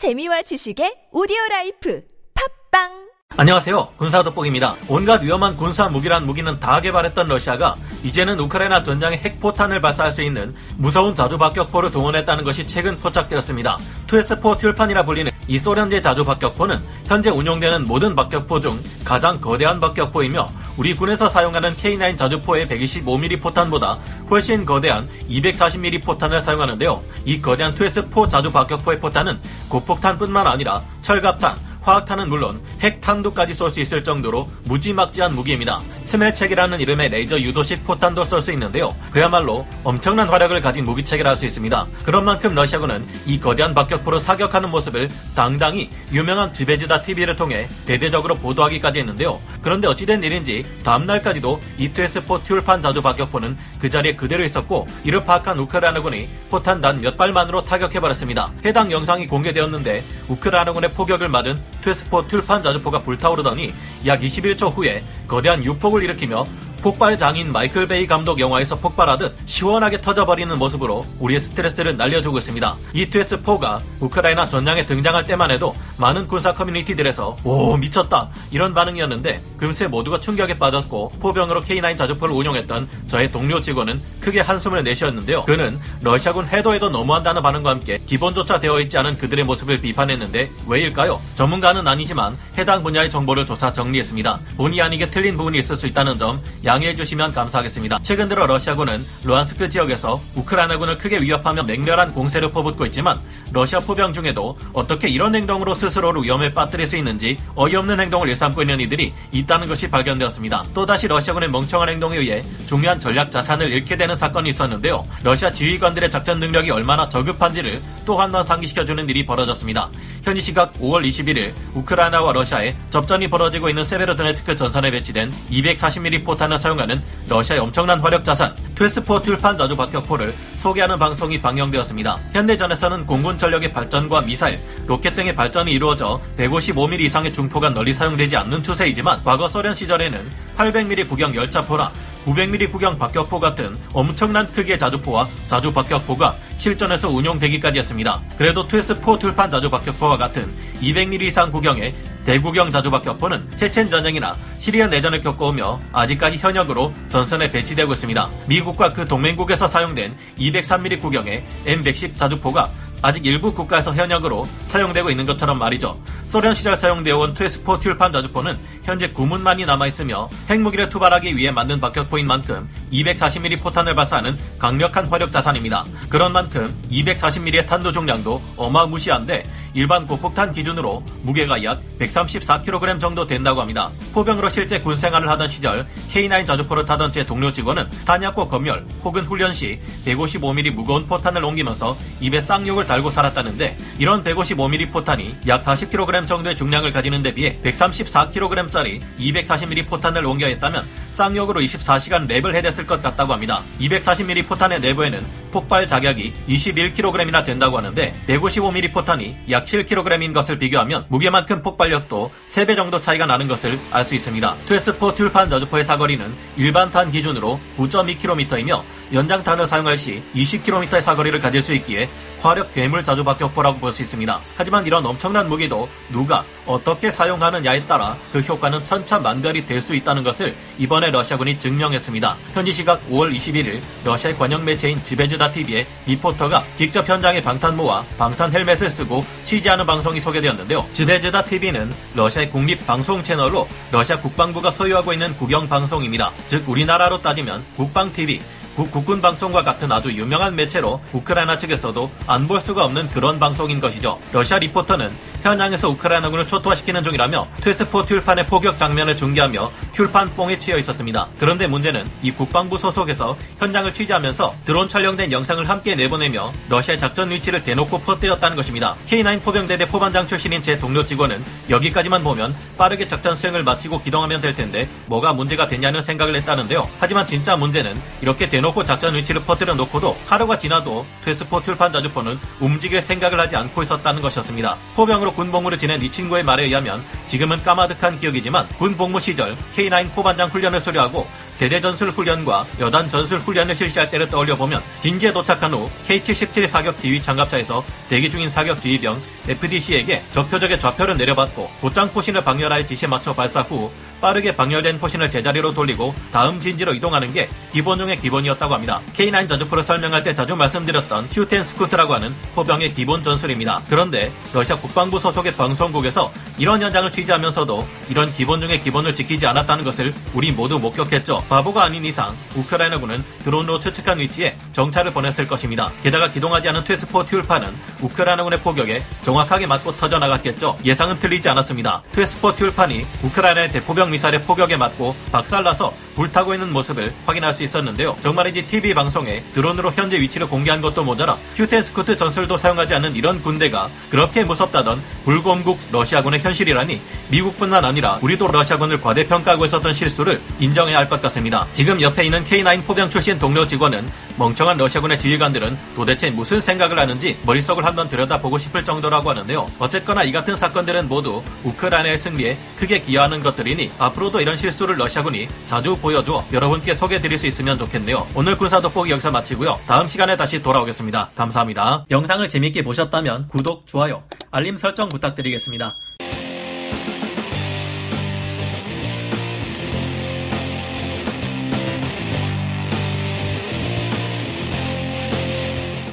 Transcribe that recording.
재미와 지식의 오디오 life. 팟빵 안녕하세요. 군사 돋보기입니다. 온갖 위험한 군사 무기란 무기는 다 개발했던 러시아가 이제는 우크라이나 전장에 핵포탄을 발사할 수 있는 무서운 자주박격포를 동원했다는 것이 최근 포착되었습니다. 2S4 튤판이라 불리는 이 소련제 자주박격포는 현재 운용되는 모든 박격포 중 가장 거대한 박격포이며 우리 군에서 사용하는 K9 자주포의 125mm 포탄보다 훨씬 거대한 240mm 포탄을 사용하는데요. 이 거대한 2S4 자주박격포의 포탄은 고폭탄뿐만 아니라 철갑탄, 화학탄은 물론 핵탄두까지 쏠 수 있을 정도로 무지막지한 무기입니다. 스멜착이라는 이름의 레이저 유도식 포탄도 쏠 수 있는데요. 그야말로 엄청난 화력을 가진 무기체계라 할 수 있습니다. 그런 만큼 러시아군은 이 거대한 박격포로 사격하는 모습을 당당히 유명한 즈베즈다 TV를 통해 대대적으로 보도하기까지 했는데요. 그런데 어찌된 일인지 다음날까지도 이 2S4 튤판 자주 박격포는 그 자리에 그대로 있었고 이를 파악한 우크라이나군이 포탄 단 몇 발만으로 타격해버렸습니다. 해당 영상이 공개되었는데 우크라이나군의 포격을 맞은 2S4 튤판 자주포가 불타오르더니 약 21초 후에 거대한 유폭을 일으키며 폭발 장인 마이클 베이 감독 영화에서 폭발하듯 시원하게 터져버리는 모습으로 우리의 스트레스를 날려주고 있습니다. 이 2S4가 우크라이나 전장에 등장할 때만 해도 많은 군사 커뮤니티들에서 오 미쳤다 이런 반응이었는데 금세 모두가 충격에 빠졌고 포병으로 K9 자주포를 운용했던 저의 동료 직원은 크게 한숨을 내쉬었는데요. 그는 러시아군 해도 해도 너무한다는 반응과 함께 기본조차 되어 있지 않은 그들의 모습을 비판했는데 왜일까요? 전문가는 아니지만 해당 분야의 정보를 조사 정리했습니다. 본의 아니게 틀린 부분이 있을 수 있다는 점 양해해 주시면 감사하겠습니다. 최근 들어 러시아군은 루안스크 지역에서 우크라이나군을 크게 위협하며 맹렬한 공세를 퍼붓고 있지만 러시아 포병 중에도 어떻게 이런 행동으로 스스로를 위험에 빠뜨릴 수 있는지 어이없는 행동을 일삼고 있는 이들이 있다는 것이 발견되었습니다. 또다시 러시아군의 멍청한 행동에 의해 중요한 전략 자산을 잃게 되는 사건이 있었는데요. 러시아 지휘관들의 작전 능력이 얼마나 저급한지를 또 한 번 상기시켜주는 일이 벌어졌습니다. 현지 시각 5월 21일 우크라이나와 러시아의 접전이 벌어지고 있는 세베르도네츠크 전선에 배치된 240mm 포탄을 사용하는 러시아의 엄청난 화력 자산 2S4 튤판 박격포를 소개하는 방송이 방영되었습니다. 현대전에서는 공군 전력의 발전과 미사일, 로켓 등의 발전이 이루어져 155mm 이상의 중포가 널리 사용되지 않는 추세이지만 과거 소련 시절에는 800mm 구경 열차포나 900mm 구경 박격포 같은 엄청난 크기의 자주포와 자주 박격포가 실전에서 운용되기까지 했습니다. 그래도 2S4 튤판 자주 박격포와 같은 200mm 이상 구경의 대구경 자주박격포는 체첸 전쟁이나 시리아 내전을 겪어오며 아직까지 현역으로 전선에 배치되고 있습니다. 미국과 그 동맹국에서 사용된 203mm 구경의 M110 자주포가 아직 일부 국가에서 현역으로 사용되고 있는 것처럼 말이죠. 소련 시절 사용되어 온 2S4 튤판 자주포는 현재 구문만이 남아있으며 핵무기를 투발하기 위해 만든 박격포인 만큼 240mm 포탄을 발사하는 강력한 화력 자산입니다. 그런 만큼 240mm의 탄도 중량도 어마무시한데 일반 고폭탄 기준으로 무게가 약 134kg 정도 된다고 합니다. 포병으로 실제 군 생활을 하던 시절 K9 자주포를 타던 제 동료 직원은 탄약고 검열 혹은 훈련 시 155mm 무거운 포탄을 옮기면서 입에 쌍욕을 달고 살았다는데 이런 155mm 포탄이 약 40kg 정도의 중량을 가지는 데 비해 134kg짜리 240mm 포탄을 옮겨야 했다면 쌍욕으로 24시간 랩을 해댔을 것 같다고 합니다. 240mm 포탄의 내부에는 폭발 작약이 21kg이나 된다고 하는데 155mm 포탄이 약 7kg인 것을 비교하면 무게만큼 폭발력도 3배 정도 차이가 나는 것을 알 수 있습니다. 2S4 튤판 자주포의 사거리는 일반 탄 기준으로 9.2km이며 연장 탄을 사용할 시 20km의 사거리를 가질 수 있기에 화력 괴물 자주박격포라고 볼 수 있습니다. 하지만 이런 엄청난 무기도 누가 어떻게 사용하느냐에 따라 그 효과는 천차만별이 될 수 있다는 것을 이번에 러시아군이 증명했습니다. 현지 시각 5월 21일 러시아의 관영 매체인 즈베즈다 TV의 리포터가 직접 현장에 방탄모와 방탄 헬멧을 쓰고 취재하는 방송이 소개되었는데요. 즈베즈다 TV는 러시아의 국립 방송 채널로 러시아 국방부가 소유하고 있는 국영 방송입니다. 즉 우리나라로 따지면 국방 TV 국군 방송과 같은 아주 유명한 매체로 우크라이나 측에서도 안 볼 수가 없는 그런 방송인 것이죠. 러시아 리포터는 현장에서 우크라이나군을 초토화시키는 중이라며 트웨스포 튤판의 포격 장면을 중계하며 튤판 뽕에 취해 있었습니다. 그런데 문제는 이 국방부 소속에서 현장을 취재하면서 드론 촬영된 영상을 함께 내보내며 러시아의 작전 위치를 대놓고 퍼뜨렸다는 것입니다. K9 포병대대 포반장 출신인 제 동료 직원은 여기까지만 보면 빠르게 작전 수행을 마치고 기동하면 될 텐데 뭐가 문제가 됐냐는 생각을 했다는데요. 하지만 진짜 문제는 이렇게 대놓고 작전 위치를 퍼뜨려 놓고도 하루가 지나도 트웨스포 튤판 자주포는 움직일 생각을 하지 않고 있었다는 것이었습니다. 포병으로 군복무를 지낸 이 친구의 말에 의하면 지금은 까마득한 기억이지만 군복무 시절 K9 포반장 훈련을 수료하고 대대 전술 훈련과 여단 전술 훈련을 실시할 때를 떠올려 보면 진지에 도착한 후 K-77 사격 지휘 장갑차에서 대기 중인 사격 지휘병 FDC에게 적표적의 좌표를 내려받고 곧장 포신을 방열할 지시에 맞춰 발사 후 빠르게 방열된 포신을 제자리로 돌리고 다음 진지로 이동하는 게 기본 중의 기본이었다고 합니다. K9 전투포를 설명할 때 자주 말씀드렸던 shoot and scoot라고 하는 포병의 기본 전술입니다. 그런데 러시아 국방부 소속의 방송국에서 이런 현장을 취재하면서도 이런 기본 중의 기본을 지키지 않았다는 것을 우리 모두 목격했죠. 바보가 아닌 이상 우크라이나군은 드론으로 추측한 위치에 정찰을 보냈을 것입니다. 게다가 기동하지 않은 2S4 튤판은 우크라이나군의 포격에 정확하게 맞고 터져나갔겠죠. 예상은 틀리지 않았습니다. 2S4 튤판이 우크라이나의 대포병 미사일의 포격에 맞고 박살나서 불타고 있는 모습을 확인할 수 있었는데요. 정말인지 TV 방송에 드론으로 현재 위치를 공개한 것도 모자라 shoot and scoot 전술도 사용하지 않는 이런 군대가 그렇게 무섭다던 불곰국 러시아군의 현실이라니 미국뿐만 아니라 우리도 러시아군을 과대평가하고 있었던 실수를 인정해야 할 것 같 습니다. 지금 옆에 있는 K9 포병 출신 동료 직원은 멍청한 러시아군의 지휘관들은 도대체 무슨 생각을 하는지 머릿속을 한번 들여다보고 싶을 정도라고 하는데요. 어쨌거나 이 같은 사건들은 모두 우크라이나의 승리에 크게 기여하는 것들이니 앞으로도 이런 실수를 러시아군이 자주 보여줘 여러분께 소개해드릴 수 있으면 좋겠네요. 오늘 군사 돋보기 여기서 마치고요. 다음 시간에 다시 돌아오겠습니다. 감사합니다. 영상을 재밌게 보셨다면 구독, 좋아요, 알림 설정 부탁드리겠습니다.